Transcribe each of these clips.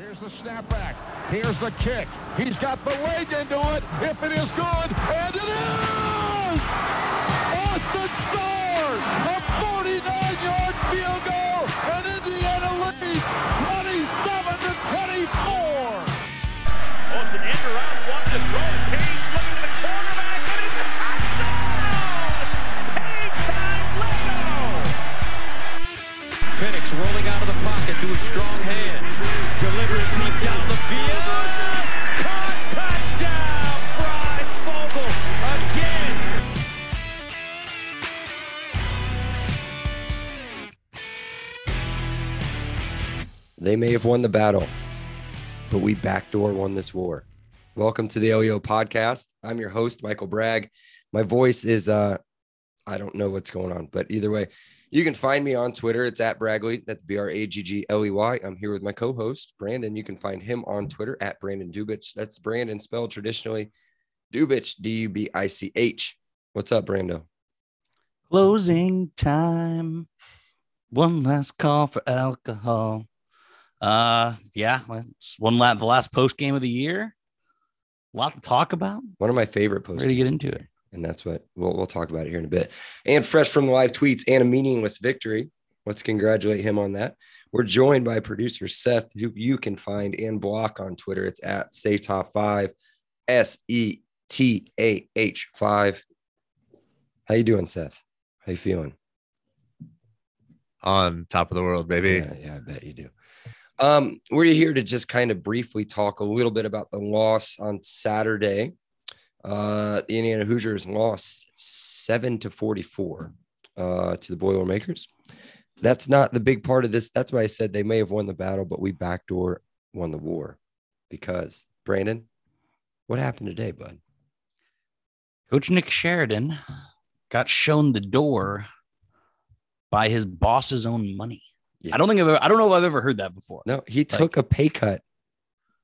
Here's the snapback. Here's the kick. He's got the leg into it. If it is good, and it is! Austin Starr, a 49-yard field goal, and Indiana leads 27 to 24. Oh, it's an end around one to throw. Page looking to the quarterback, and it's a touchdown! Page times Leno! Penix rolling out of the pocket to a strong hand. Delivers deep down the field. Caught touchdown! Fry again. They may have won the battle, but we backdoor won this war. Welcome to the LEO podcast. I'm your host, Michael Bragg. My voice is uh I don't know what's going on, but either way, you can find me on Twitter. It's at Bragley. That's B-R-A-G-G-L-E-Y. I'm here with my co-host, Brandon. You can find him on Twitter at Brandon Dubich. That's Brandon spelled traditionally. Dubich, D-U-B-I-C-H. What's up, Brando? Closing time. One last call for alcohol. Uh, yeah, it's one last the last post game of the year. A lot to talk about. One of my favorite posts. Ready to get into it. And that's what we'll, we'll talk about it here in a bit. And fresh from the live tweets and a meaningless victory. Let's congratulate him on that. We're joined by producer Seth, who you can find and block on Twitter. It's at Say Top Five, S E T A H Five. How you doing, Seth? How you feeling? on top of the world, baby. Yeah, yeah, I bet you do. Um, we're here to just kind of briefly talk a little bit about the loss on Saturday. Uh, the Indiana Hoosiers lost seven to 44 uh, to the Boilermakers. That's not the big part of this. That's why I said they may have won the battle, but we backdoor won the war because Brandon, what happened today, bud? Coach Nick Sheridan got shown the door by his boss's own money. Yeah. I don't think I've ever, I don't know if I've ever heard that before. No, he took a pay cut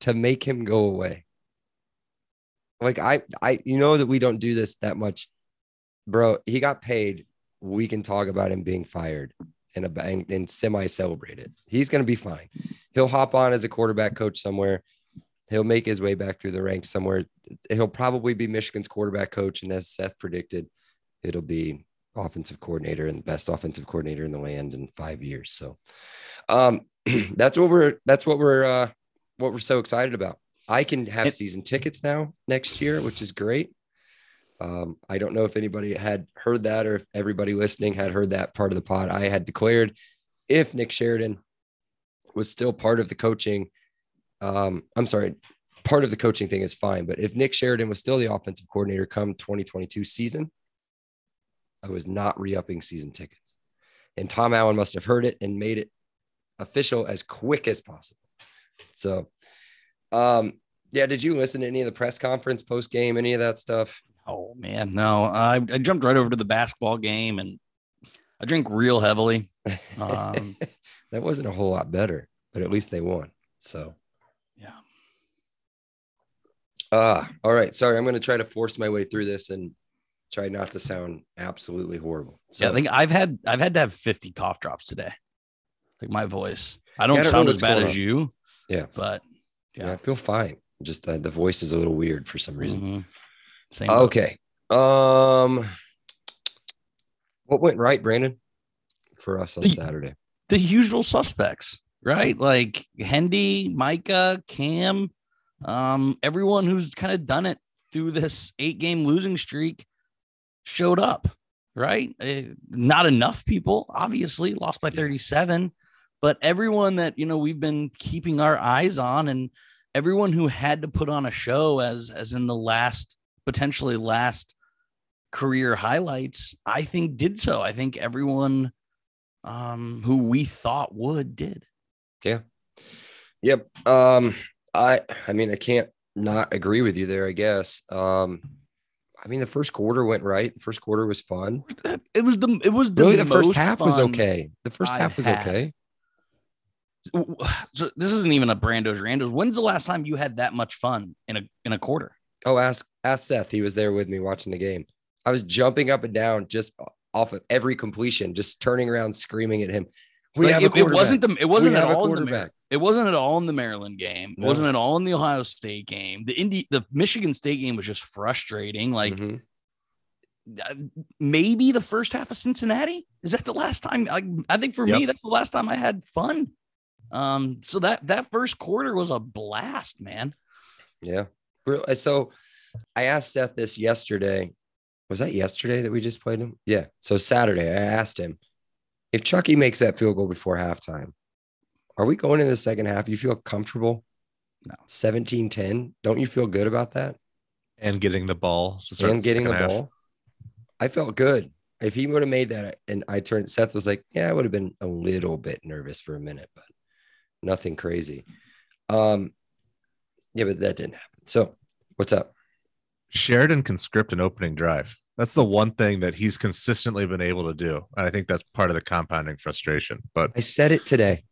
to make him go away. Like I, I, you know that we don't do this that much, bro. He got paid. We can talk about him being fired and a and, and semi celebrate it. He's gonna be fine. He'll hop on as a quarterback coach somewhere. He'll make his way back through the ranks somewhere. He'll probably be Michigan's quarterback coach, and as Seth predicted, it'll be offensive coordinator and best offensive coordinator in the land in five years. So, um, that's what we're that's what we're uh, what we're so excited about. I can have season tickets now next year, which is great. Um, I don't know if anybody had heard that or if everybody listening had heard that part of the pod. I had declared if Nick Sheridan was still part of the coaching, um, I'm sorry, part of the coaching thing is fine, but if Nick Sheridan was still the offensive coordinator come 2022 season, I was not re-upping season tickets. And Tom Allen must have heard it and made it official as quick as possible. So, um, yeah, did you listen to any of the press conference post game, any of that stuff? Oh man, no. I, I jumped right over to the basketball game and I drink real heavily. Um, that wasn't a whole lot better, but at least they won. So, yeah. ah, all right. Sorry, I'm going to try to force my way through this and try not to sound absolutely horrible. So, yeah, I think I've had I've had to have 50 cough drops today. Like my voice. I don't Yeah, I don't sound as bad as you, yeah, but yeah, yeah. I feel fine. Just uh, the voice is a little weird for some reason. Mhm. Same. Okay. Um, what went right, Brandon, for us on The- Saturday? the usual suspects, right? Like Hendy, Micah, Cam, um, everyone who's kind of done it through this eight game losing streak showed up, right? Eh, not enough people, obviously, lost by 37, but everyone that, you know, we've been keeping our eyes on and everyone who had to put on a show as as in the last potentially last career highlights, I think did so. I think everyone um, who we thought would did. Yeah. Yep. Um, I I mean, I can't not agree with you there, I guess. Um, I mean, the first quarter went right. The first quarter was fun. It was the it was the really, the first half was okay. The first I've half was had. okay. So this isn't even a Brando's Randos. When's the last time you had that much fun in a in a quarter? Oh, ask ask Seth. He was there with me watching the game. I was jumping up and down just off of every completion, just turning around, screaming at him. We Like, have a it, it wasn't the it wasn't we at all in the quarterback. It wasn't at all in the Maryland game. It No. wasn't at all in the Ohio State game. The Indy, the Michigan State game was just frustrating. Like Mhm. uh, maybe the first half of Cincinnati. Is that the last time? Like, I think for me, that's the last time I had fun. Um, so that that first quarter was a blast, man. Yeah. Uh, So I asked Seth this yesterday. Was that yesterday that we just played him? Yeah. So Saturday, I asked him if Chucky makes that field goal before halftime, are we going in the second half? You feel comfortable? No. 17 10. Don't you feel good about that? And getting the ball. And getting the second half. ball. I felt good. If he would have made that and I turned, Seth was like, Yeah, I would have been a little bit nervous for a minute, but nothing crazy. Um, yeah, but that didn't happen. So what's up? Sheridan can script an opening drive. That's the one thing that he's consistently been able to do. And I think that's part of the compounding frustration. But I said it today.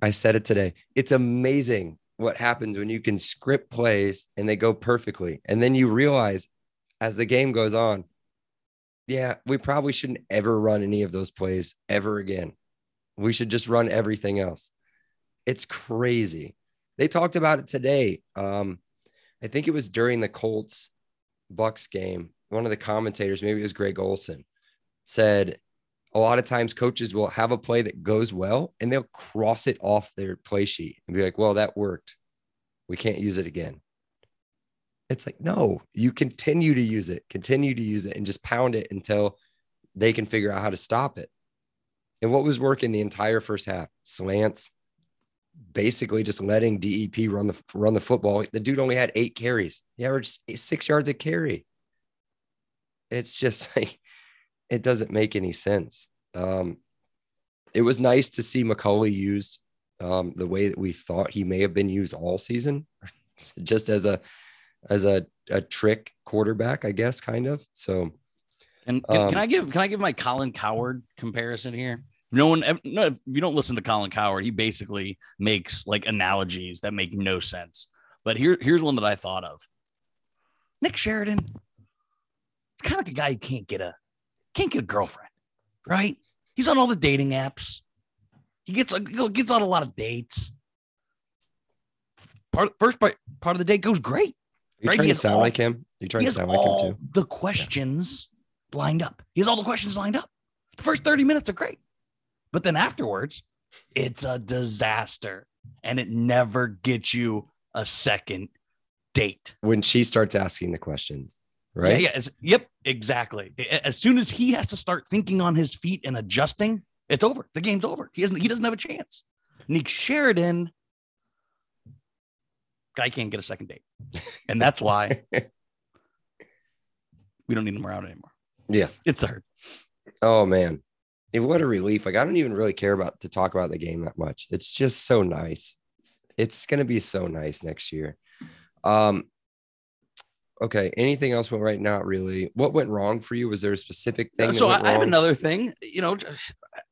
I said it today. It's amazing what happens when you can script plays and they go perfectly. And then you realize as the game goes on, yeah, we probably shouldn't ever run any of those plays ever again. We should just run everything else. It's crazy. They talked about it today. Um, I think it was during the Colts Bucks game. One of the commentators, maybe it was Greg Olsen, said a lot of times coaches will have a play that goes well and they'll cross it off their play sheet and be like, well, that worked. We can't use it again. It's like, no, you continue to use it, continue to use it, and just pound it until they can figure out how to stop it. And what was working the entire first half? Slants, basically just letting DEP run the run the football. The dude only had eight carries. He averaged six yards a carry. It's just like it doesn't make any sense. Um, it was nice to see McCulley used um, the way that we thought he may have been used all season, just as a as a, a trick quarterback, I guess, kind of. So And can, can Um, I give can I give my Colin Cowherd comparison here? No one, no, if you don't listen to Colin Cowherd, he basically makes like analogies that make no sense. But here, here's one that I thought of. Nick Sheridan, kind of like a guy who can't get a can't get a girlfriend, right? He's on all the dating apps. He gets he gets on a lot of dates. Part first part part of the date goes great. you Right, trying to sound all- like him? You trying to sound like him too? the questions lined up. He has all the questions lined up. The first 30 minutes are great. But then afterwards, it's a disaster and it never gets you a second date. When she starts asking the questions, right? Yeah, yeah. yep, exactly. As soon as he has to start thinking on his feet and adjusting, it's over. The game's over. He doesn't he doesn't have a chance. Nick Sheridan guy can't get a second date. And that's why we don't need him around anymore. Yeah. It's hurt. Oh man, What a relief! Like I don't even really care about to talk about the game that much. It's just so nice. It's gonna be so nice next year. Um. Okay. Anything else went right? Not really. What went wrong for you? Was there a specific thing? so I, I have another thing. You know,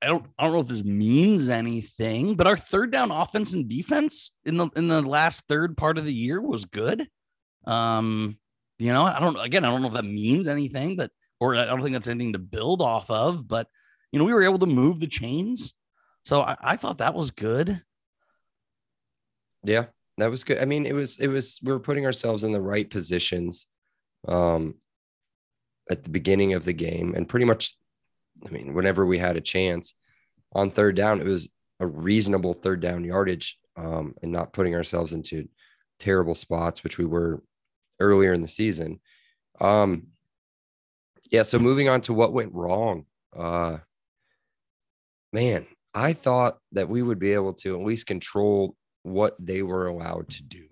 I don't I don't know if this means anything, but our third down offense and defense in the in the last third part of the year was good. Um, you know, I don't again, I don't know if that means anything, but or I don't think that's anything to build off of, but you know, we were able to move the chains. So I, I thought that was good. Yeah, that was good. I mean, it was it was we were putting ourselves in the right positions um at the beginning of the game and pretty much I mean, whenever we had a chance on third down, it was a reasonable third down yardage um and not putting ourselves into terrible spots, which we were earlier in the season. Um yeah, so moving on to what went wrong. Uh man, I thought that we would be able to at least control what they were allowed to do.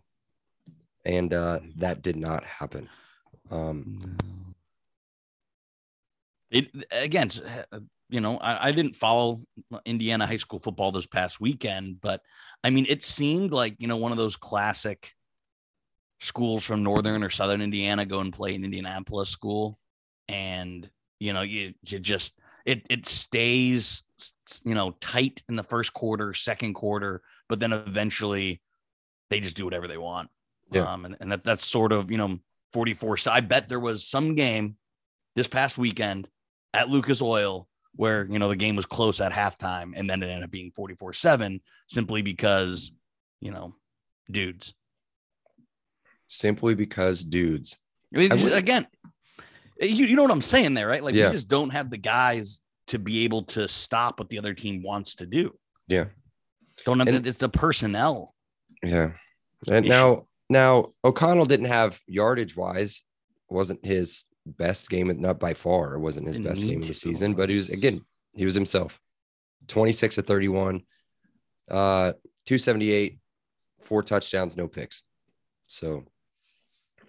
And uh, that did not happen. Um, It again, uh, you know, I, I didn't follow Indiana high school football this past weekend, but I mean, it seemed like you know one of those classic schools from northern or southern Indiana go and play in Indianapolis school, and you know, you you just it it stays you know tight in the first quarter, second quarter, but then eventually they just do whatever they want. Yeah. Um, and, and that that's sort of you know 44. So I bet there was some game this past weekend at Lucas Oil where you know the game was close at halftime and then it ended up being 44-7 simply because you know, dudes. Simply because dudes. I mean, I wouldn't- again, you, you know what I'm saying there, right? Like Yeah. we just don't have the guys to be able to stop what the other team wants to do. Yeah. Don't And- it's the personnel. Yeah. And Issue. now now O'Connell didn't have yardage wise, wasn't his best game, not by far. It wasn't his Didn't best game of the season, but he was again, he was himself. 26 to 31, uh, 278, four touchdowns, no picks. So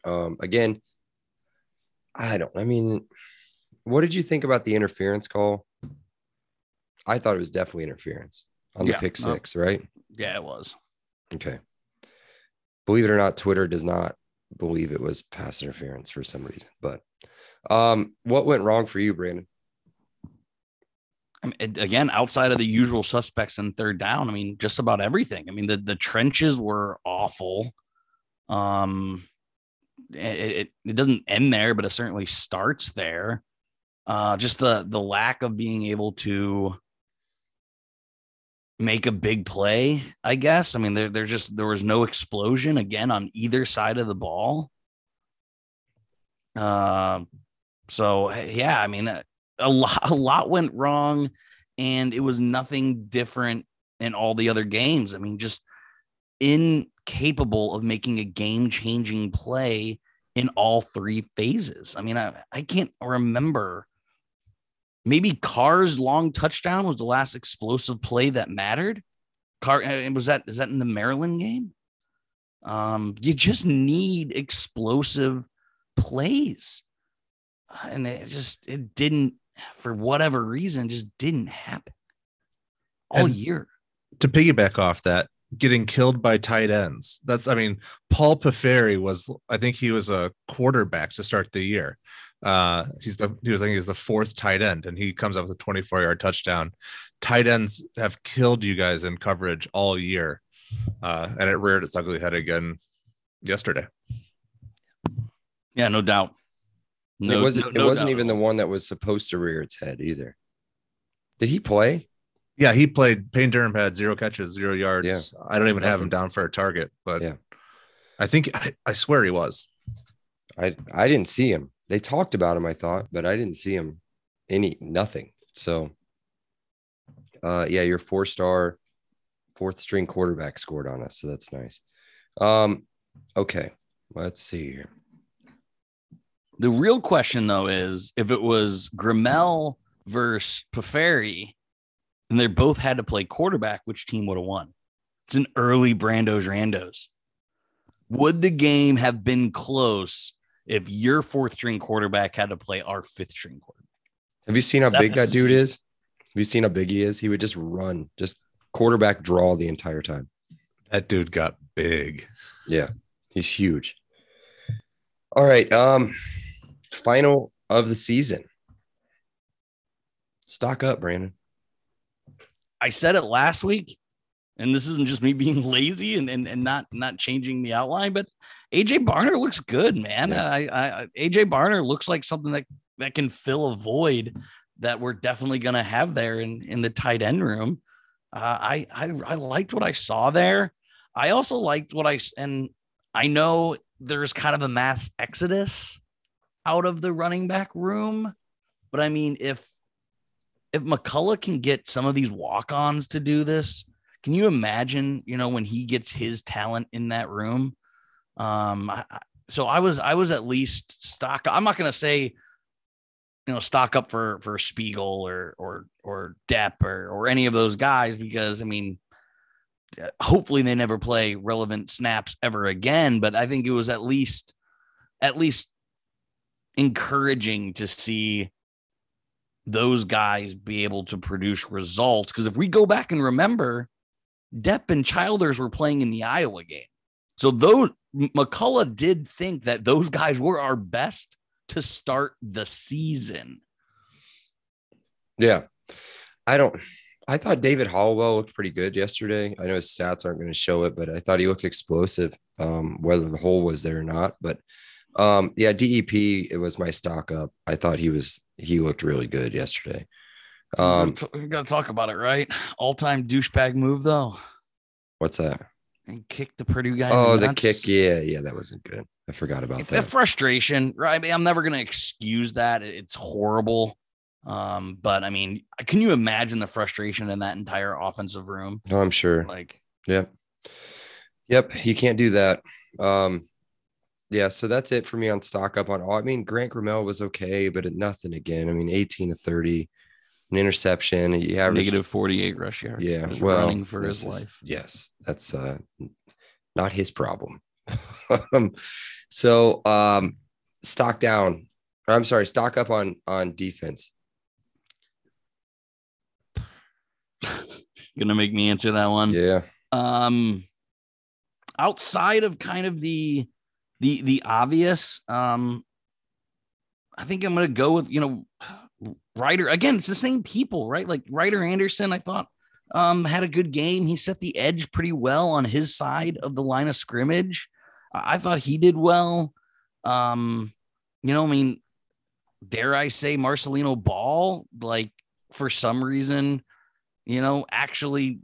um again, I don't I mean, what did you think about the interference call? I thought it was definitely interference on the Yeah, pick no. six, right? Yeah, it was. Okay. Believe it or not, Twitter does not believe it was pass interference for some reason. But um, what went wrong for you, Brandon? I mean, again, outside of the usual suspects in third down, I mean, just about everything. I mean, the the trenches were awful. Um, it, it it doesn't end there, but it certainly starts there. Uh, just the the lack of being able to make a big play, I guess. I mean, there there's just there was no explosion again on either side of the ball. Uh, so yeah, I mean, uh, a lot a lot went wrong and it was nothing different in all the other games. I mean, just incapable of making a game-changing play in all three phases. I mean, I, I can't remember. Maybe Carr's long touchdown was the last explosive play that mattered. Carr uh, was that is that in the Maryland game? Um, you just need explosive plays and it just it didn't for whatever reason just didn't happen all And- year to piggyback off that, getting killed by tight ends. That's, I mean, Paul Piferi was, I think he was a quarterback to start the year. Uh, he's the, he was, I think he's the fourth tight end, and he comes up with a 24 yard touchdown. Tight ends have killed you guys in coverage all year, uh, and it reared its ugly head again yesterday. yeah no doubt no, it wasn't. no- it no wasn't doubt even the one that was supposed to rear its head either. Did he play? Yeah, he played. Payne Durham had zero catches, zero yards. Yeah. I don't even have him down for a target, but Yeah. I think I, I swear he was. I I didn't see him. They talked about him, I thought, but I didn't see him. Any nothing. So, uh, yeah, your four star, fourth string quarterback scored on us, so that's nice. Um, okay, let's see here. the real question though is if it was Gremel versus Piferi and they both had to play quarterback which team would have won it's an early brando's randos would the game have been close if your fourth string quarterback had to play our fifth string quarterback Have you seen how That- big that dude is? Have you seen how big he is? He would just run, just quarterback draw the entire time. That dude got big. Yeah, he's huge. All right. Um, final of the season. Stock up, Brandon. I said it last week, and this isn't just me being lazy and, and, and not not changing the outline, but AJ Barner looks good, man. Yeah. I, I AJ Barner looks like something that that can fill a void that we're definitely going to have there in in the tight end room. Uh, I, I I liked what I saw there. I also liked what i and I know there's kind of a mass exodus out of the running back room, but I mean if if McCullough can get some of these walk-ons to do this, can you imagine, you know, when he gets his talent in that room? Um, I, so I was, I was at least stock. I'm not going to say, you know, stock up for, for Spegal or, or, or Depp or, or any of those guys, because I mean, uh, hopefully they never play relevant snaps ever again. But I think it was at least, at least encouraging to see those guys be able to produce results. Because if we go back and remember, Depp and Childers were playing in the Iowa game. So those McCullough did think that those guys were our best to start the season. Yeah. I don't I thought David Hollowell looked pretty good yesterday. I know his stats aren't going to show it, but I thought he looked explosive, um, whether the hole was there or not. But um, yeah, DEP, it was my stock up. I thought he was he looked really good yesterday. Um, we got to talk about it, right? All time douchebag move, though. what's that? and kick the Purdue guy. Oh, the kick. Yeah, yeah, that wasn't good. I forgot about If the that. frustration, right? I mean, I'm never going to excuse that. It's horrible. Um, but I mean, can you imagine the frustration in that entire offensive room? No, I'm sure. Like, Yep. Yep. You can't do that. Um, yeah. So that's it for me on stock up on all. I mean, Grant Gremel was okay, but it, nothing again. I mean, 18 to 30, an interception. He averaged negative 48 rush yards. Yeah. Just well, running for his is- life. Yes. That's uh, not his problem. um, so um, stock down. Or I'm sorry, stock up on on defense. Gonna make me answer that one. Yeah. Um, outside of kind of the the the obvious, um, I think I'm gonna go with you know Ryder again. It's the same people, right? Like Ryder Anderson, I thought um had a good game. He set the edge pretty well on his side of the line of scrimmage. I I thought he did well. Um, you know, I mean, dare I say Marcelino Ball, like for some reason, you know, actually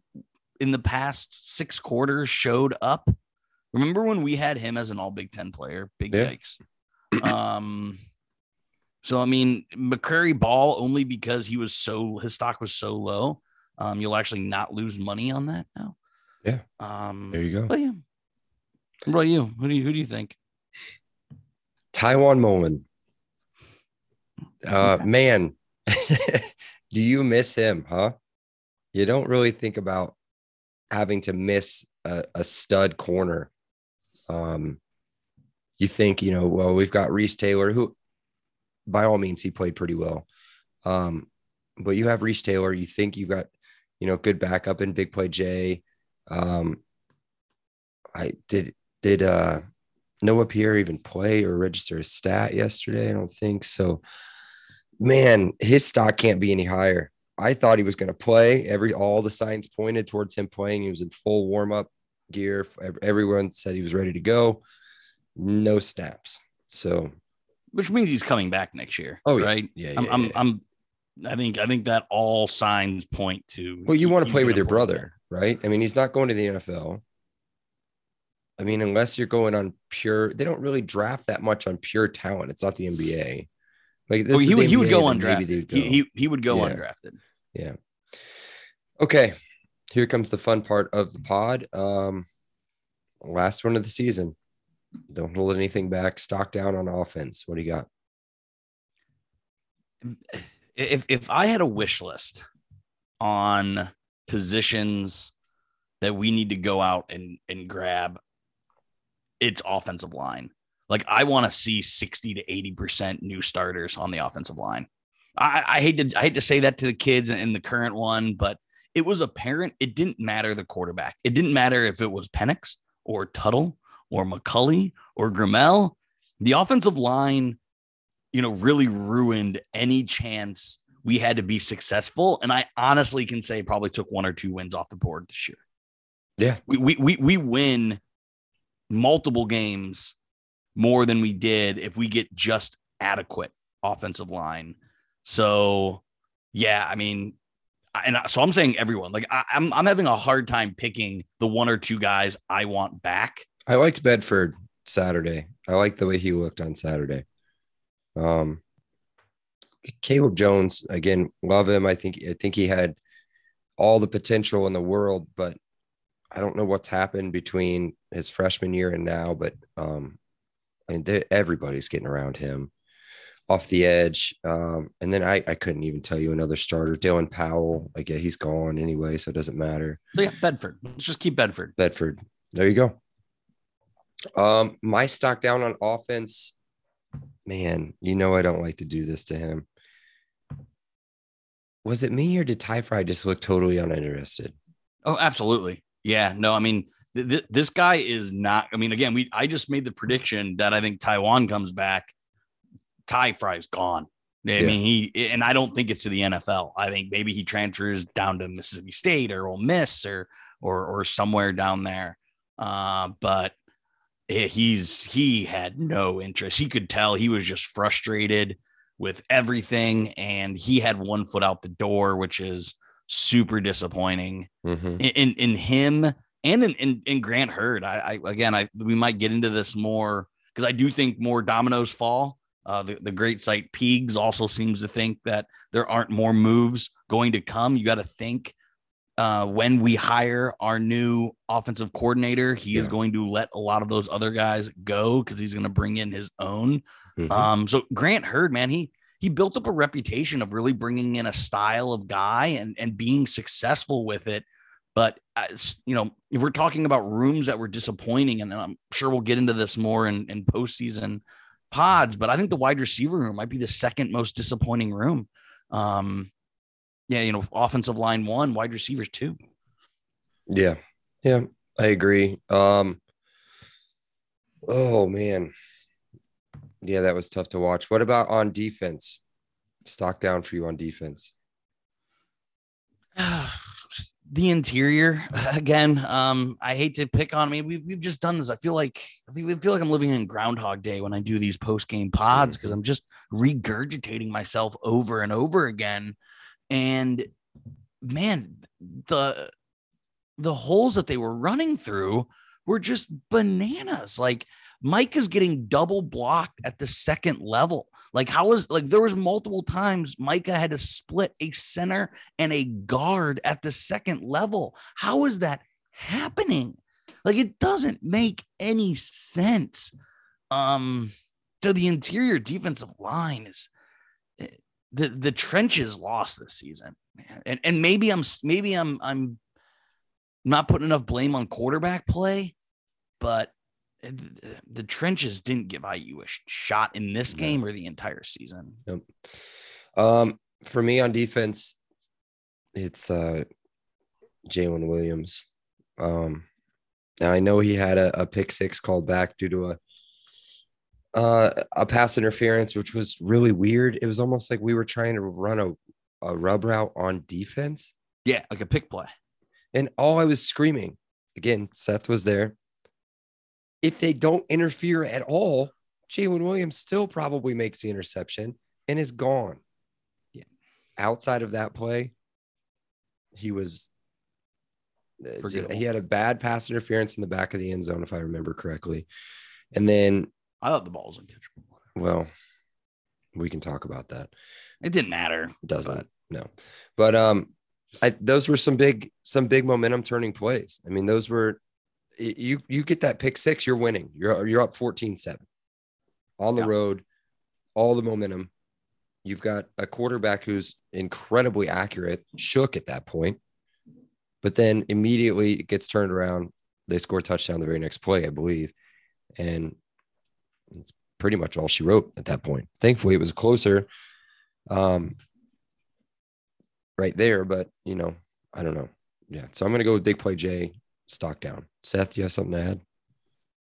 in the past six quarters showed up. Remember when we had him as an all Big Ten player? Big Yeah. yikes. Um, so I mean, McCrary Ball only because he was so his stock was so low. Um, you'll actually not lose money on that now. Yeah. Um, There you go. but yeah. What about you? Who do you who do you think? Tiawan Mullen. Uh, man, do you miss him, huh? You don't really think about having to miss a, a stud corner. Um, you think, you know, well, we've got Reese Taylor, who by all means he played pretty well. Um, but you have Reese Taylor, you think you got, you know, good backup in big play Jay. Um, I did did uh Noah Pierre even play or register a stat yesterday? I don't think so. Man, his stock can't be any higher. I thought he was going to play. Every all the signs pointed towards him playing. He was in full warm up gear. Everyone said he was ready to go. No snaps. So, Which means he's coming back next year. Oh, yeah. right. yeah, I'm, yeah, I'm, yeah. I'm, I think, I think that all signs point to. well, you he- want to play with your play. brother, right? I mean, he's not going to the NFL. I mean, unless you're going on pure, they don't really draft that much on pure talent. It's not the NBA. Like this Well, he the would, he would go then maybe they undrafted. would He, he, he would go Yeah. undrafted. Yeah. Okay. Here comes the fun part of the pod. Um, last one of the season. Don't hold anything back. Stock down on offense. What do you got? If if I had a wish list on positions that we need to go out and and grab, it's offensive line. Like I want to see 60 to 80% new starters on the offensive line. I, I hate to I hate to say that to the kids in the current one, but it was apparent it didn't matter the quarterback. It didn't matter if it was Penix or Tuttle or McCulley or Gremel. The offensive line, you know, really ruined any chance we had to be successful. And I honestly can say probably took one or two wins off the board this year. Yeah. We we we, we win multiple games more than we did if we get just adequate offensive line. So yeah, I mean, and so I'm saying everyone. Like I, I'm I'm having a hard time picking the one or two guys I want back. I liked Bedford Saturday. I liked the way he looked on Saturday. Um, Caleb Jones again, love him. I think I think he had all the potential in the world, but I don't know what's happened between his freshman year and now. But um, they- everybody's getting around him off the edge. Um, and then I I couldn't even tell you another starter, Dylan Powell. Like yeah, he's gone anyway, so it doesn't matter. So yeah, Bedford. Let's just keep Bedford. Bedford. There you go. Um, my stock down on offense, man. You know I don't like to do this to him. Was it me or did Ty Fry just look totally uninterested? Oh, absolutely. Yeah. No, I mean, th- th- this guy is not. I mean, again, we I just made the prediction that I think Tiawan comes back. Ty Fry's gone. I Yeah. mean, he and I don't think it's to the NFL. I think maybe he transfers down to Mississippi State or Ole Miss or or or somewhere down there. Uh, but he's he had no interest. He could tell he was just frustrated with everything, and he had one foot out the door, which is super disappointing Mhm. in in, him and in, in, in Grant Heard. I, I again, I we might get into this more because I do think more dominoes fall. Uh, the, the great site Peegs also seems to think that there aren't more moves going to come. You got to think uh, when we hire our new offensive coordinator, he Yeah. is going to let a lot of those other guys go because he's going to bring in his own. Mhm. Um, so Grant Heard, man, he he built up a reputation of really bringing in a style of guy and and being successful with it. But as, you know, if we're talking about rooms that were disappointing, and I'm sure we'll get into this more in, in postseason pods, but I think the wide receiver room might be the second most disappointing room. Um, yeah, you know, offensive line one, wide receivers two. Yeah. Yeah, I agree. Um Oh man. Yeah, that was tough to watch. What about on defense? Stock down for you on defense. the interior again. Um, I hate to pick on me. We've we've just done this. I feel like I feel, I feel like I'm living in Groundhog Day when I do these post game pods because I'm just regurgitating myself over and over again. And man, the the holes that they were running through were just bananas. Like Mike is getting double blocked at the second level. Like how was like there was multiple times Micah had to split a center and a guard at the second level. How is that happening? Like it doesn't make any sense. Um to the interior defensive line is eh, the the trenches lost this season. Man. And and maybe I'm maybe I'm I'm not putting enough blame on quarterback play, but the, the trenches didn't give IU a shot in this game or the entire season. Um, for me on defense, it's uh Jaylin Williams. Um, now I know he had a, a pick six called back due to a uh, a pass interference, which was really weird. It was almost like we were trying to run a, a rub route on defense, Yeah, like a pick play. and all I was screaming again. Seth was there. If they don't interfere at all, Jaylin Williams still probably makes the interception and is gone. Yeah. Outside of that play, he was. uh, Forgettable. He had a bad pass interference in the back of the end zone, if I remember correctly. And then, I thought the ball was uncatchable. well, we can talk about that. It didn't matter. Doesn't But- no, but um, I those were some big some big momentum turning plays. I mean, those were you you get that pick six, you're winning. You're you're up 14-7 on the Yeah. road, all the momentum. You've got a quarterback who's incredibly accurate, shook at that point, but then immediately it gets turned around. They score a touchdown the very next play, I believe, and it's pretty much all she wrote at that point. Thankfully, it was closer. Um, right there, but you know, I don't know. Yeah. So I'm gonna go with big play J, stock down. Seth, do you have something to add?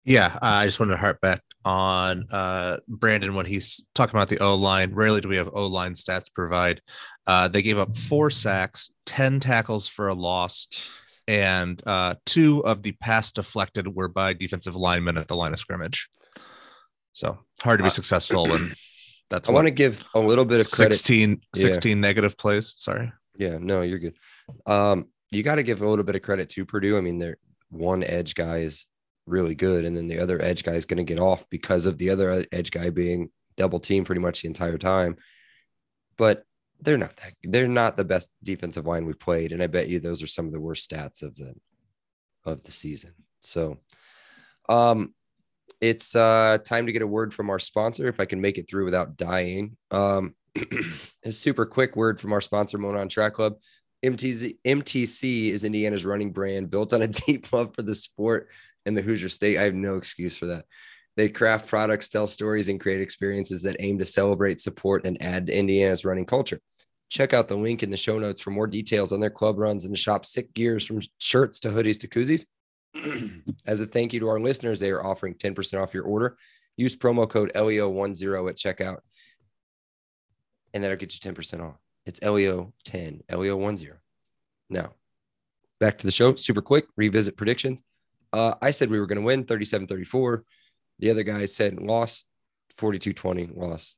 Yeah, I just wanted to harp back on uh, Brandon when he's talking about the O line. Rarely do we have O line stats provide. Uh, they gave up four sacks, 10 tackles for a loss, and uh, two of the pass deflected were by defensive linemen at the line of scrimmage. So hard to be Uh, successful when that's I want to give a little bit of credit. 16, Yeah. negative plays. Sorry. Yeah, no, you're good. Um, you got to give a little bit of credit to Purdue. I mean, they're one edge guy is really good, and then the other edge guy is going to get off because of the other edge guy being double team pretty much the entire time. But they're not that they're not the best defensive line we've played, and I bet you those are some of the worst stats of the of the season. So, um, it's uh time to get a word from our sponsor. If I can make it through without dying, um, a super quick word from our sponsor, Monon Track Club. MTZ, MTC is Indiana's running brand built on a deep love for the sport and the Hoosier State. I have no excuse for that. They craft products, tell stories, and create experiences that aim to celebrate, support, and add to Indiana's running culture. Check out the link in the show notes for more details on their club runs and shop sick gears from shirts to hoodies to koozies. As a thank you to our listeners, they are offering 10% off your order. Use promo code LEO10 at checkout, and that'll get you 10% off. It's LEO10, LEO10. Now, back to the show, super quick, revisit predictions. Uh, I said we were going to win 37 34. The other guy said lost 42 20, lost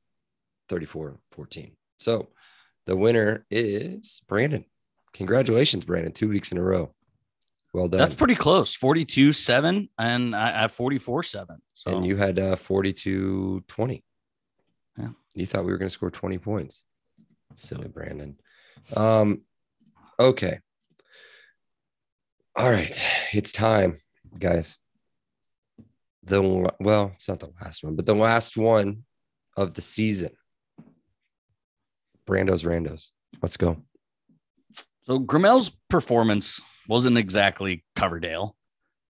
34 14. So the winner is Brandon. Congratulations, Brandon. Two weeks in a row. Well done. That's pretty close. 42 7 and I, I 44 7. So and you had uh 42 20. Yeah. You thought we were going to score 20 points. Silly Brandon. Um okay. All right. It's time, guys. The well, it's not the last one, but the last one of the season. Brando's Randos. Let's go. So Gremel's performance wasn't exactly Coverdale,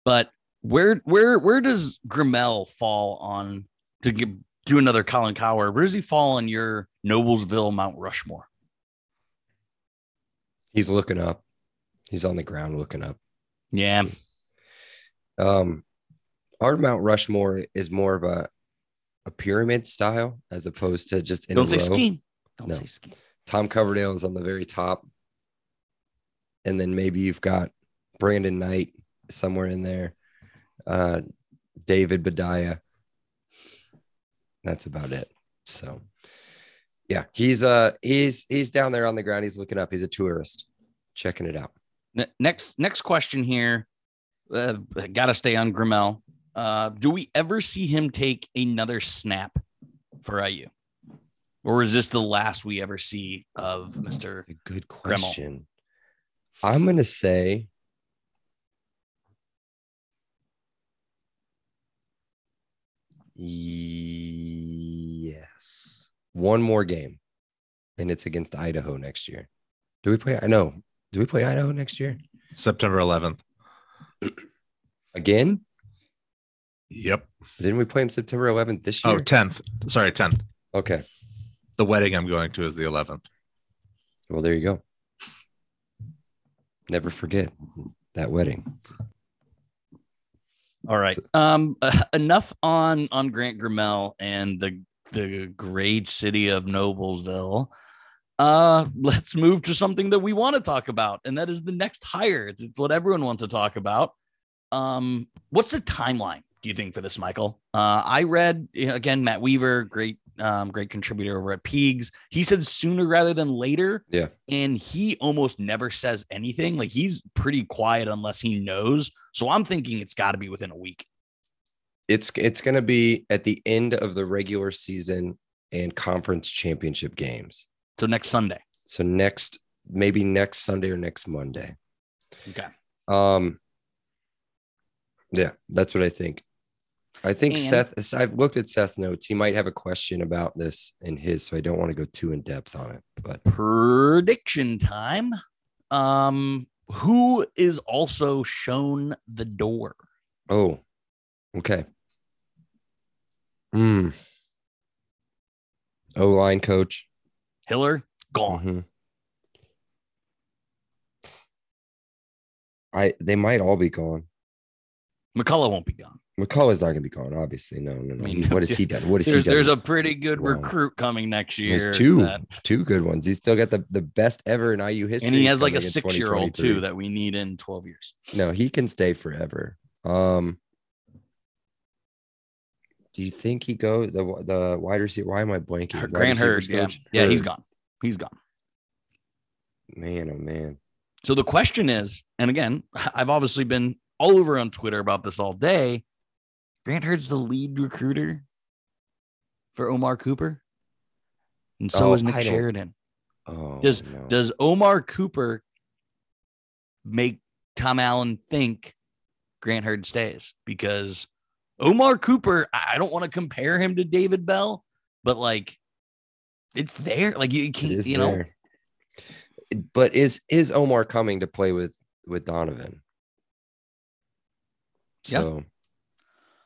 but where where where does Gremel fall on to get, do another Colin Cowherd? Where does he fall on your Noblesville Mount Rushmore? He's looking up. He's on the ground looking up. Yeah, Um, our Mount Rushmore is more of a a pyramid style as opposed to just in don't a say row. Don't No. say ski. Tom Coverdale is on the very top, and then maybe you've got Brandon Knight somewhere in there, uh, David Badaya. That's about it. So, yeah, he's uh he's he's down there on the ground. He's looking up. He's a tourist, checking it out. Next next question here. Uh, Got to stay on Gremel. Uh, do we ever see him take another snap for IU, or is this the last we ever see of Mister? A good question. I'm gonna say yes. One more game, and it's against Idaho next year. Do we play? I know. Do we play Idaho next year September 11th. again? Yep. Didn't we play him September 11th this oh, year? Oh, 10th. Sorry, 10th. okay. The wedding I'm going to is the 11th. Well, there you go. Never forget that wedding. All right. Um, enough on on Grant Gremel and the the great city of Noblesville. Uh, let's move to something that we want to talk about, and that is the next hire. It's, it's what everyone wants to talk about. Um, what's the timeline? Do you think for this, Michael? Uh, I read again Matt Weaver, great um, great contributor over at Peegs. He said sooner rather than later. Yeah. and he almost never says anything. Like he's pretty quiet unless he knows. So I'm thinking it's got to be within a week. It's it's going to be at the end of the regular season and conference championship games. So next Sunday. So next, maybe next Sunday or next Monday. Okay. Um, yeah, that's what I think. I think And- Seth. I've looked at Seth's notes. He might have a question about this in his, so I don't want to go too in depth on it. But Prediction time. Um, who is also shown the door? oh, okay. Hmm. O line coach. Hiller gone. Mhm. I they might all be gone. McCullough won't be gone. McCullough's not going to be gone, obviously. No, no, no. I mean, what has he done? What has he done? there's a pretty good Wow. recruit coming next year. There's two, that- two good ones. He's still got the, the best ever in IU history. and he has like a six year old too that we need in 12 years. No, he can stay forever. Um, do you think he go the the wide receiver? Why am I blanking? Grant Heard, yeah, coach? yeah, he's Heard. gone. He's gone. Man, oh man. So the question is, and again, I've obviously been all over on Twitter about this all day. Grant Heard's the lead recruiter for Omar Cooper, and so Oh, is Nick Sheridan. Oh, Does no. does Omar Cooper make Tom Allen think Grant Hurd stays? Because Omar Cooper, I don't want to compare him to David Bell, but like it's there. Like you can't, you know, there. But is is Omar coming to play with with Donovan? Yeah. So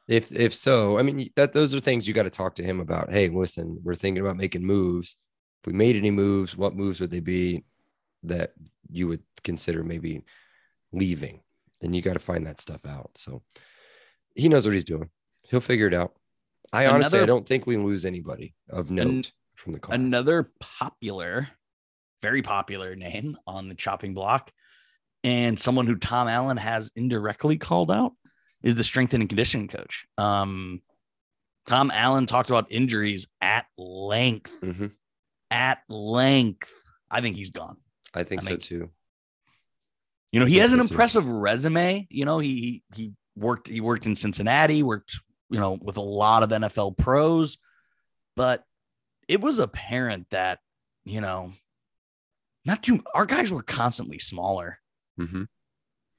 if if so, I mean that those are things you got to talk to him about. Hey, listen, we're thinking about making moves. If we made any moves, what moves would they be that you would consider maybe leaving? Then you got to find that stuff out. So he knows what he's doing. He'll figure it out. I honestly, I don't think we lose anybody of note from the call. another popular, very popular name on the chopping block, and someone who Tom Allen has indirectly called out is the strength and conditioning coach. Um, Tom Allen talked about injuries at length. Mhm. At length, I think he's gone. I think I so mean, too. You know, he has an so, too. impressive resume. You know, he he he worked he worked in Cincinnati, worked, you know, with a lot of NFL pros, but it was apparent that, you know, not too our guys were constantly smaller. Mm-hmm.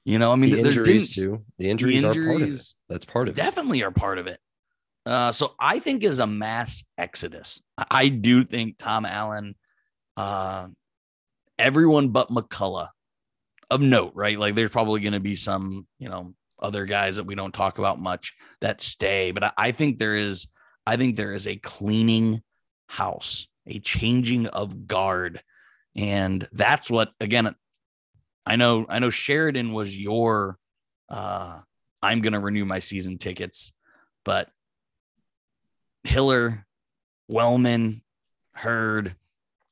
You know, I mean, the there injuries too. The injuries, are part of it. injuries- That's part of it. definitely are part of it. Uh, so I think is a mass exodus. I- I do think Tom Allen, uh, everyone but McCullough of note, right? Like there's probably going to be some, you know, other guys that we don't talk about much that stay, but I, I think there is, I think there is a cleaning house, a changing of guard, and that's what again. I know, I know Sheridan was your, uh, I'm going to renew my season tickets, but Hiller, Wellman, Heard,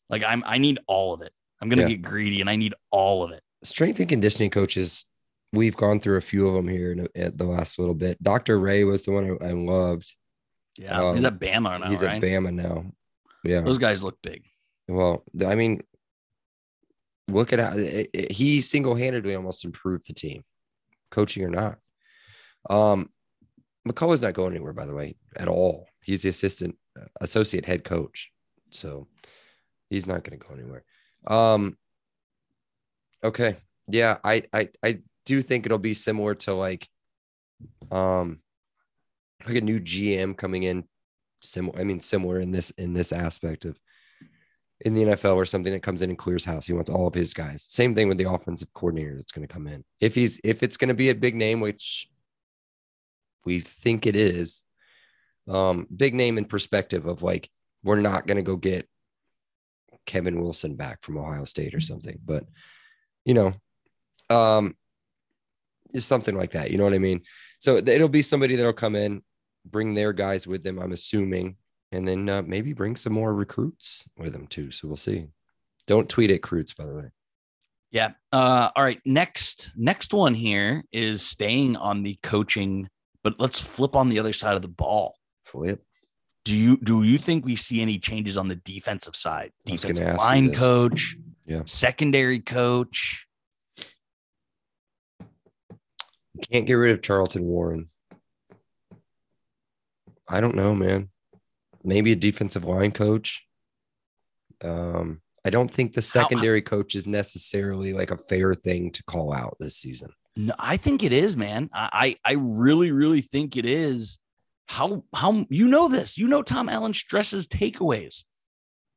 like I'm, I need all of it. I'm going to Yeah. get greedy and I need all of it. Strength and conditioning coaches. We've gone through a few of them here in, at the last little bit. Dr. Ray was the one I, I loved. Yeah. he's Um, at Bama now, He's right? at Bama now. Yeah. Those guys look big. Well, I mean, look at how it, it- he single-handedly almost improved the team, coaching or not. Um, McCullough's not going anywhere, by the way, at all. He's the assistant, uh, associate head coach, so he's not going to go anywhere. Um, okay, yeah, I, I, I do think it'll be similar to like, um, like a new GM coming in. Similar, I mean, similar in this in this aspect of in the NFL or something that comes in and clears house. He wants all of his guys. Same thing with the offensive coordinator that's going to come in. If he's if it's going to be a big name, which we think it is, um, big name in perspective of like we're not going to go get Kevin Wilson back from Ohio State or something, but you know, um, it's something like that. You know what I mean? So it'll be somebody that'll come in, bring their guys with them. I'm assuming and then uh, maybe bring some more recruits with them too. So we'll see. Don't tweet at recruits, by the way. Yeah. Uh, all right. Next, next one here is staying on the coaching, but let's flip on the other side of the ball. Flip. Do you do you think we see any changes on the defensive side? Defensive line coach, Yeah. secondary coach. Can't get rid of Charlton Warren. I don't know, man. Maybe a defensive line coach. Um, I don't think the secondary coach is necessarily like a fair thing to call out this season. No, I think it is, man. I, I really, really think it is. How how you know this? You know Tom Allen stresses takeaways.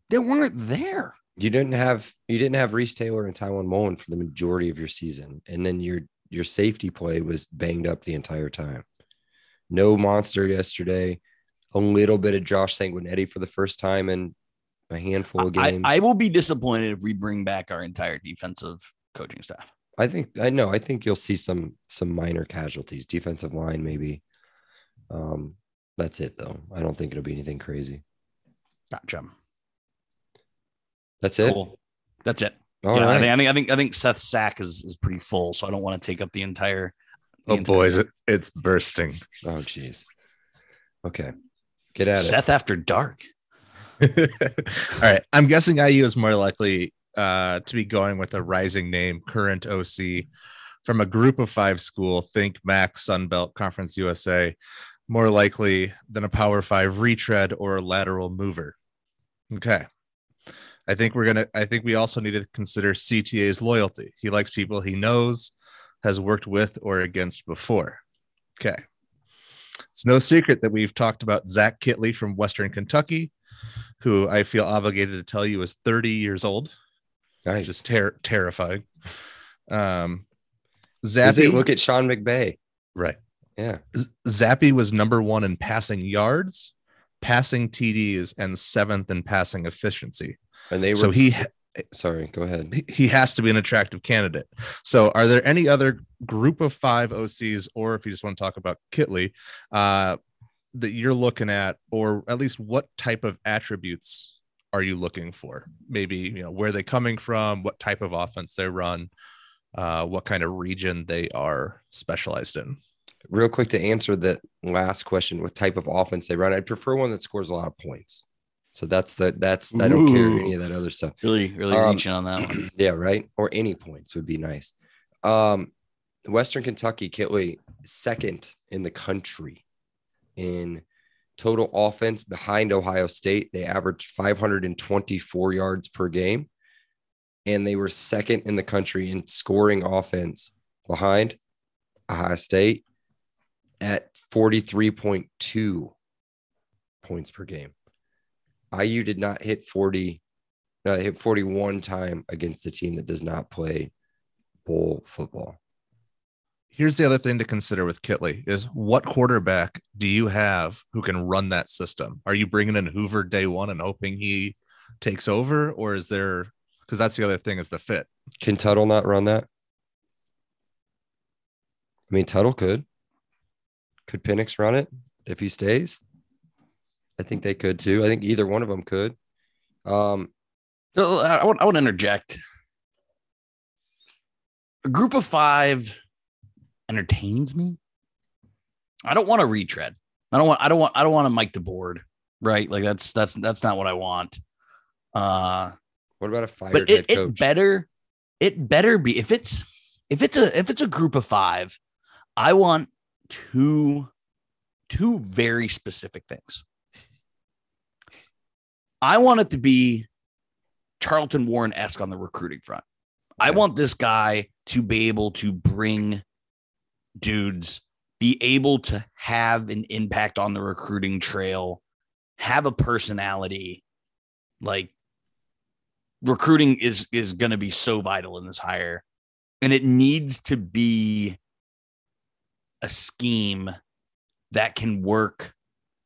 They weren't there. You didn't have you didn't have Reese Taylor and Tiawan Mullen for the majority of your season, and then your your safety play was banged up the entire time. No monster yesterday. A little bit of Josh Sanguinetti for the first time in a handful of I, games. I will be disappointed if we bring back our entire defensive coaching staff. I think I know. I think you'll see some some minor casualties, defensive line maybe. Um, that's it though. I don't think it'll be anything crazy. Gotcha. That's it. Cool. That's it. All yeah, I, right. think, I think I think I think Seth's sack is, is pretty full, so I don't want to take up the entire. the Oh, entire- boys, it, it's bursting. Oh, jeez. Okay, get at it. Seth after dark. All right. I'm guessing IU is more likely uh, to be going with a rising name, current OC from a group of five school. Think MAC, Sunbelt, Conference USA, more likely than a Power Five retread or lateral mover. Okay. I think we're gonna. I think we also need to consider CTA's loyalty. He likes people he knows, has worked with or against before. Okay. It's no secret that we've talked about Zach Kittley from Western Kentucky, who I feel obligated to tell you is 30 years old, Nice. just ter- terrifying. Um, Zappe, look at Sean McVay? right. Yeah. Z- Zappe was number one in passing yards, passing TDs, and seventh in passing efficiency. And they were So he sorry, go ahead. he- has to be an attractive candidate. So, are there any other group of five OCs, or if you just want to talk about Kittley, uh, that you're looking at, or at least what type of attributes are you looking for? Maybe you know where they coming from, what type of offense they run, uh, what kind of region they are specialized in. Real quick to answer that last question, what type of offense they run? I'd prefer one that scores a lot of points. So that's the that's I don't care any of that other stuff. Really, really Um, reaching on that one. Yeah, right. Or any points would be nice. Um, Western Kentucky, Kittley, second in the country in total offense behind Ohio State. They averaged 524 yards per game, and they were second in the country in scoring offense behind Ohio State at 43.2 points per game. IU did not hit 40, no, they hit 41 time against a team that does not play bowl football. Here's the other thing to consider with Kittley is what quarterback do you have who can run that system? Are you bringing in Hoover day one and hoping he takes over, or is there? Because that's the other thing is the fit. Can Tuttle not run that? I mean, Tuttle could. Could Penix run it if he stays? I think they could too. I think either one of them could. Um, So I, I want I want to interject. A group of five entertains me. I don't want a retread. I don't want I don't want I don't want to mic the board, right? Like that's that's that's not what I want. Uh what about a fired but it, it better it better be if it's if it's a if it's a group of five, I want two two very specific things. I want it to be Charlton Warren esque on the recruiting front. I want this guy to be able to bring dudes, be able to have an impact on the recruiting trail, have a personality. Like recruiting is is going to be so vital in this hire, and it needs to be a scheme that can work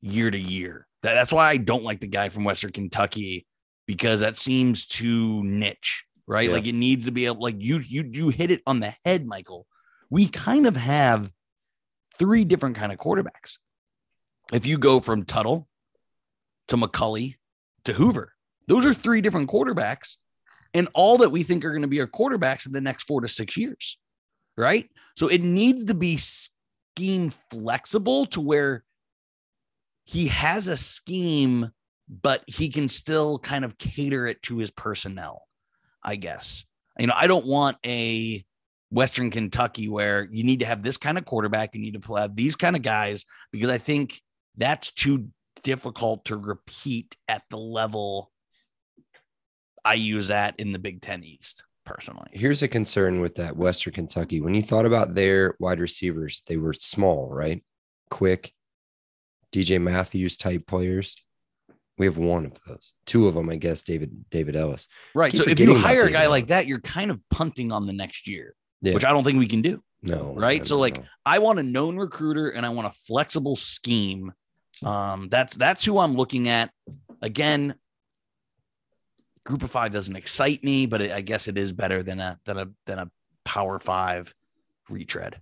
year to year. That, that's why I don't like the guy from Western Kentucky because that seems too niche, right? Yeah. Like it needs to be able, like you you you hit it on the head, Michael. We kind of have three different kind of quarterbacks. If you go from Tuttle to McCulley to Hoover, those are three different quarterbacks, and all that we think are going to be our quarterbacks in the next four to six years, right? So it needs to be scheme flexible to where he has a scheme, but he can still kind of cater it to his personnel, I guess. You know, I don't want a Western Kentucky where you need to have this kind of quarterback, you need to have these kind of guys, because I think that's too difficult to repeat at the level I use that in the Big Ten East personally. Here's a concern with that Western Kentucky. When you thought about their wide receivers, they were small, right? Quick, DJ Matthews type players. We have one of those. Two of them, I guess. David David Ellis. Right. Keep so if you hire a David guy like that, you're kind of punting on the next year, Yeah. which I don't think we can do. No, Right? no, So, like, no. I want a known recruiter and I want a flexible scheme. Um, that's that's who I'm looking at. Again, group of five doesn't excite me, but it, I guess it is better than a than a than a power five retread.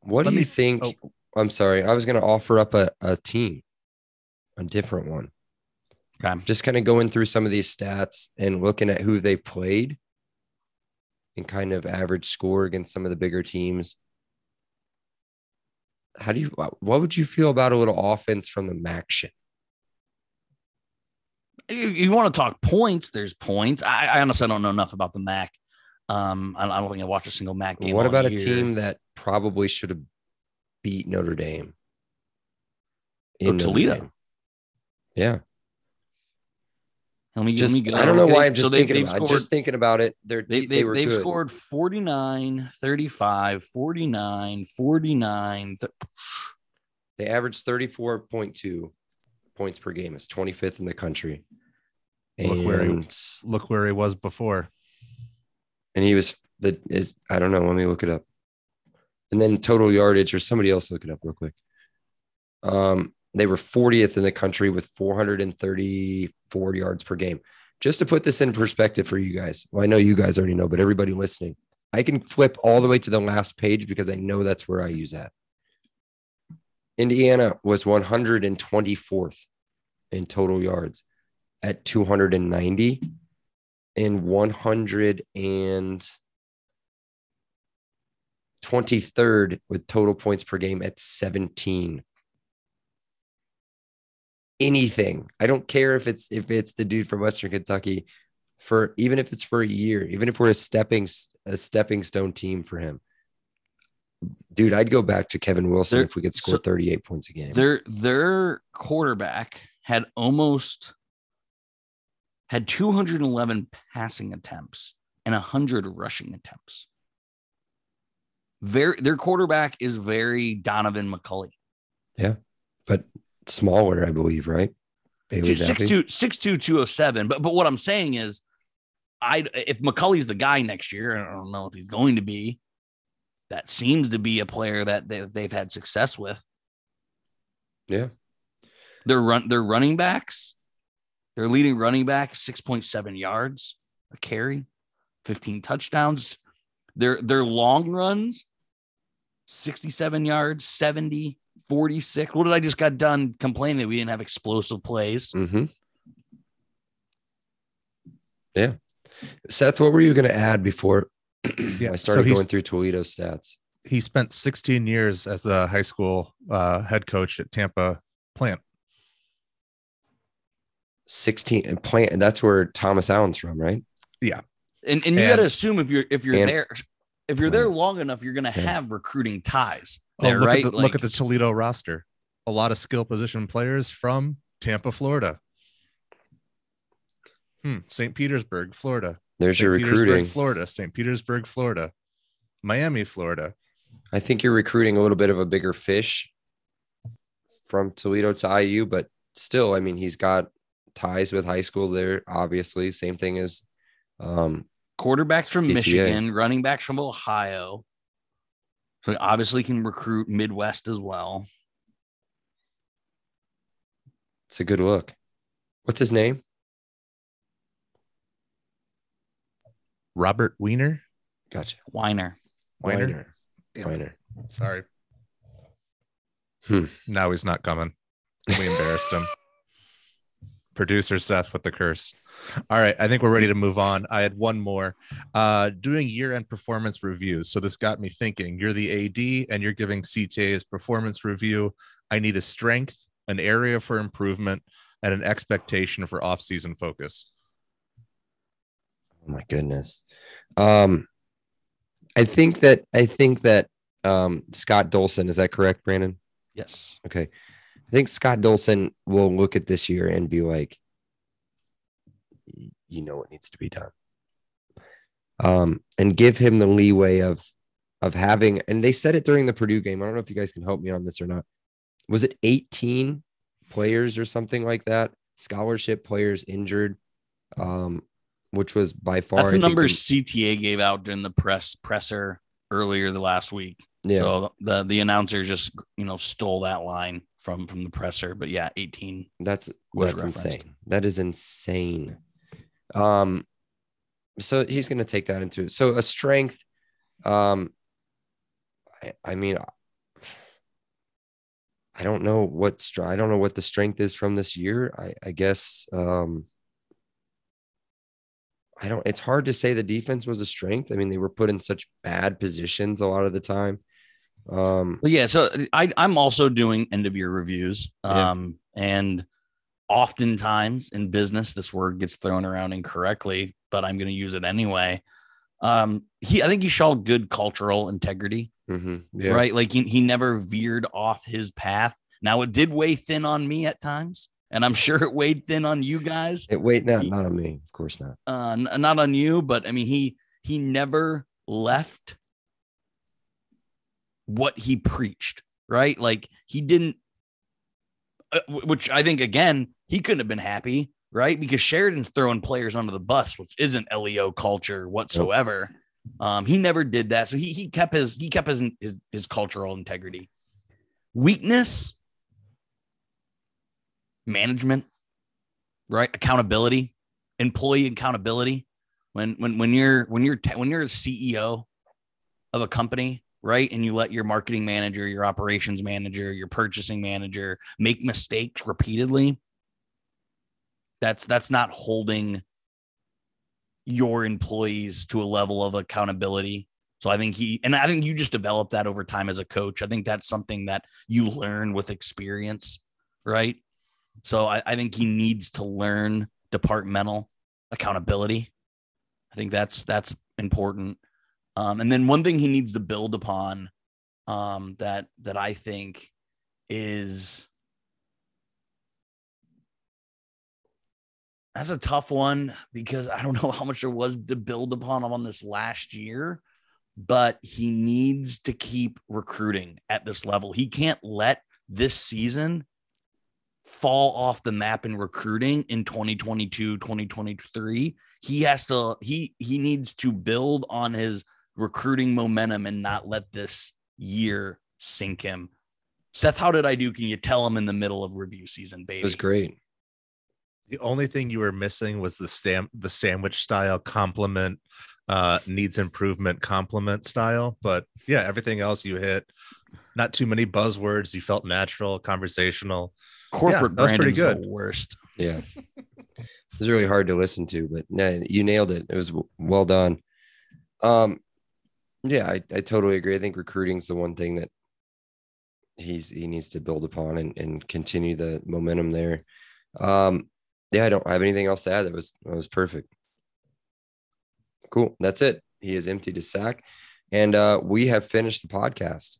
what Let do you me- think? oh. I'm sorry. I was going to offer up a, a team, a different one. Okay. Just kind of going through some of these stats and looking at who they've played and kind of average score against some of the bigger teams. How do you, what would you feel about a little offense from the Maction? You, you want to talk points? There's points. I, I honestly don't know enough about the MAC. Um, I, I don't think I watched a single MAC game. What about a year. team that probably should have beat Notre Dame? In Notre Toledo. Dame? Yeah. Let me, Just, let me go. I don't know Okay, why I'm so just they- thinking about it. I'm scored- just thinking about it. They're, They, they, they, were they've good. scored 49, 35, 49, 49. th- They averaged 34.2 points per game. It's 25th in the country. Look where he- Look where he was before. and he was the is I don't know. Let me look it up. And then total yardage, or somebody else look it up real quick. Um, they were 40th in the country with 434 yards per game. Just to put this in perspective for you guys. Well, I know you guys already know, but everybody listening, I can flip all the way to the last page because I know that's where I use that. Indiana was 124th in total yards at 290 and 100 and 23rd with total points per game at 17 anything i don't care if it's if it's the dude from western kentucky for even if it's for a year, even if we're a stepping a stepping stone team for him. Dude, I'd go back to Kevin Wilson if we could score so- 38 points a game. Their their quarterback had almost had 211 passing attempts and 100 rushing attempts. Very their quarterback is very Donaven McCulley. but smaller, I believe, right? Bailey Six two six two two oh seven. But but what I'm saying is, I if McCulley's the guy next year, I don't know if he's going to be. That seems to be a player that they, they've had success with. Yeah. Their run their running backs, their leading running back, six point seven yards a carry, fifteen touchdowns. Their their long runs, sixty seven yards, 70, 46. What did I just got done complaining that we didn't have explosive plays? Mm-hmm. Yeah. Seth, what were you going to add before Yeah, I started he's- going through Toledo stats? He spent 16 years as the high school uh, head coach at Tampa Plant. 16 and plant. And that's where Thomas Allen's from, right? Yeah. And and you got to assume if you're if you're And- there if you're there long enough, you're gonna Yeah. have recruiting ties Oh, look, right? at the, look at the Toledo roster. A lot of skill position players from Tampa, Florida. Hmm. St. Petersburg, Florida. There's your St. Petersburg, recruiting. Florida. St. Petersburg, Florida. Miami, Florida. I think you're recruiting a little bit of a bigger fish from Toledo to IU, but still, I mean, he's got ties with high schools there, obviously. Same thing as um, quarterbacks from CTA. Michigan, running backs from Ohio. So he obviously can recruit Midwest as well. it's a good look. What's his name? Robert Weiner. Gotcha. Weiner. Weiner. Weiner. Weiner. Sorry. Hmm. Now he's not coming. We embarrassed him. Producer Seth with the curse. All right, I think we're ready to move on. I had one more. Uh, doing year-end performance reviews. So this got me thinking. You're the AD and you're giving CTA's performance review. I need a strength, an area for improvement, and an expectation for off-season focus. Oh my goodness. Um, I think that I think that um Scott Dolson is that correct, Brandon? Yes. Okay. I think Scott Dolson will look at this year and be like, you know what needs to be done. Um, and give him the leeway of of having, and they said it during the Purdue game. I don't know if you guys can help me on this or not. Was it 18 players or something like that? Scholarship players injured, um, which was by far That's the think, numbers CTA gave out during the press presser earlier the last week. yeah. So the the announcer just you know stole that line from from the presser. But yeah, 18. That's that's referenced. insane. That is insane. Um, so he's going to take that into so a strength. Um, I, I mean, I don't know what str- I don't know what the strength is from this year. I I guess um, I don't. It's hard to say the defense was a strength. I mean, they were put in such bad positions a lot of the time. Um, But yeah, so I I'm also doing end of year reviews. Yeah. Um, and oftentimes in business, this word gets thrown around incorrectly, but I'm going to use it anyway. Um, he I think he showed good cultural integrity. mhm, yeah. right? Like he, he never veered off his path. Now it did weigh thin on me at times, and I'm sure it weighed thin on you guys. It, weighed not not on me, of course not. Uh, n- not on you, but I mean he he never left what he preached, right? Like he didn't, uh, which I think again he couldn't have been happy, right? Because Sheridan's throwing players under the bus, which isn't LEO culture whatsoever. Um, he never did that, so he he kept his he kept his his, his cultural integrity. Weakness, management, right? Accountability, employee accountability. When when when you're when you're te- when you're a CEO of a company, right, and you let your marketing manager, your operations manager, your purchasing manager make mistakes repeatedly, that's that's not holding your employees to a level of accountability. So I think he and I think you just develop that over time as a coach. I think that's something that you learn with experience, right? So I, I think he needs to learn departmental accountability. I think that's that's important. Um, and then one thing he needs to build upon um, that that I think is that's a tough one because I don't know how much there was to build upon on this last year, but he needs to keep recruiting at this level. He can't let this season fall off the map in recruiting in 2022 2023 he has to he he needs to build on his recruiting momentum and not let this year sink him seth how did i do can you tell him in the middle of review season baby It was great. The only thing you were missing was the stamp, the sandwich style compliment, uh, needs improvement compliment style. But yeah, everything else you hit. Not too many buzzwords. You felt natural, conversational. corporate that was pretty the good. worst Yeah. it was really hard to listen to, but no, you nailed it. It was well done. Um, yeah, I, I totally agree. I think recruiting's the one thing that he's he needs to build upon and, and continue the momentum there. Um, yeah, I don't have anything else to add. That was that was perfect. Cool. That's it. He has emptied his sack. And uh, we have finished the podcast.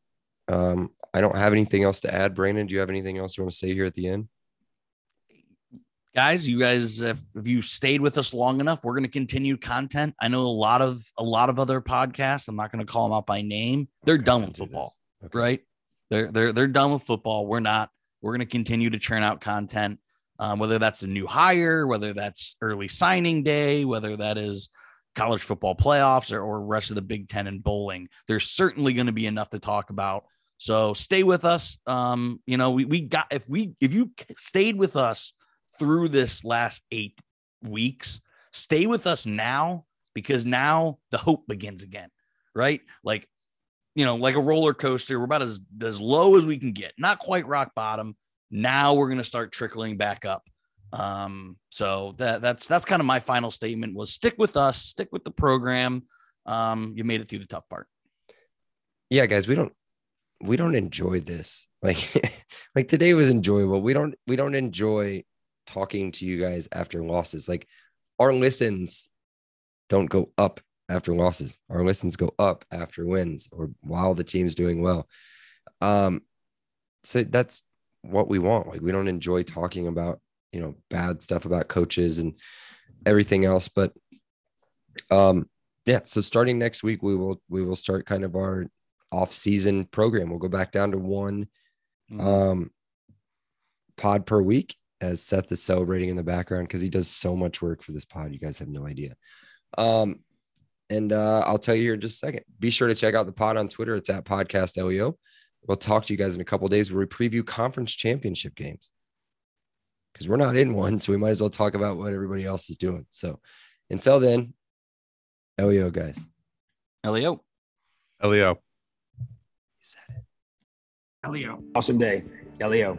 Um, I don't have anything else to add. Brandon, do you have anything else you want to say here at the end? Guys you guys if, if you stayed with us long enough we're going to continue content. I know a lot of a lot of other podcasts i'm not going to call them out by name. They're Okay, done with football Okay. right? They're they're they're done with football. We're not we're going to continue to churn out content um, whether that's a new hire whether that's early signing day whether that is college football playoffs or, or rest of the big ten and bowling. There's certainly going to be enough to talk about. So stay with us. Um you know we, we got if we if you stayed with us through this last eight weeks. Stay with us now because now the hope begins again, right? Like, you know, like a roller coaster. We're about as, as low as we can get, not quite rock bottom. Now we're going to start trickling back up. Um, so that that's that's kind of my final statement was stick with us, stick with the program. Um, you made it through the tough part. yeah guys we don't we don't enjoy this like like today was enjoyable we don't we don't enjoy talking to you guys after losses. Like our listens don't go up after losses. Our listens go up after wins or while the team's doing well. Um so that's what we want. Like we don't enjoy talking about you know bad stuff about coaches and everything else but um yeah so starting next week we will we will start kind of our off-season program. We'll go back down to one um, pod per week as Seth is celebrating in the background because he does so much work for this pod. You guys have no idea. Um, and uh, I'll tell you here in just a second. Be sure to check out the pod on Twitter. It's at Podcast LEO. We'll talk to you guys in a couple days where we preview conference championship games because we're not in one, so we might as well talk about what everybody else is doing. So until then, LEO guys. Elio. Leo. he said it, Leo. Awesome day. Leo.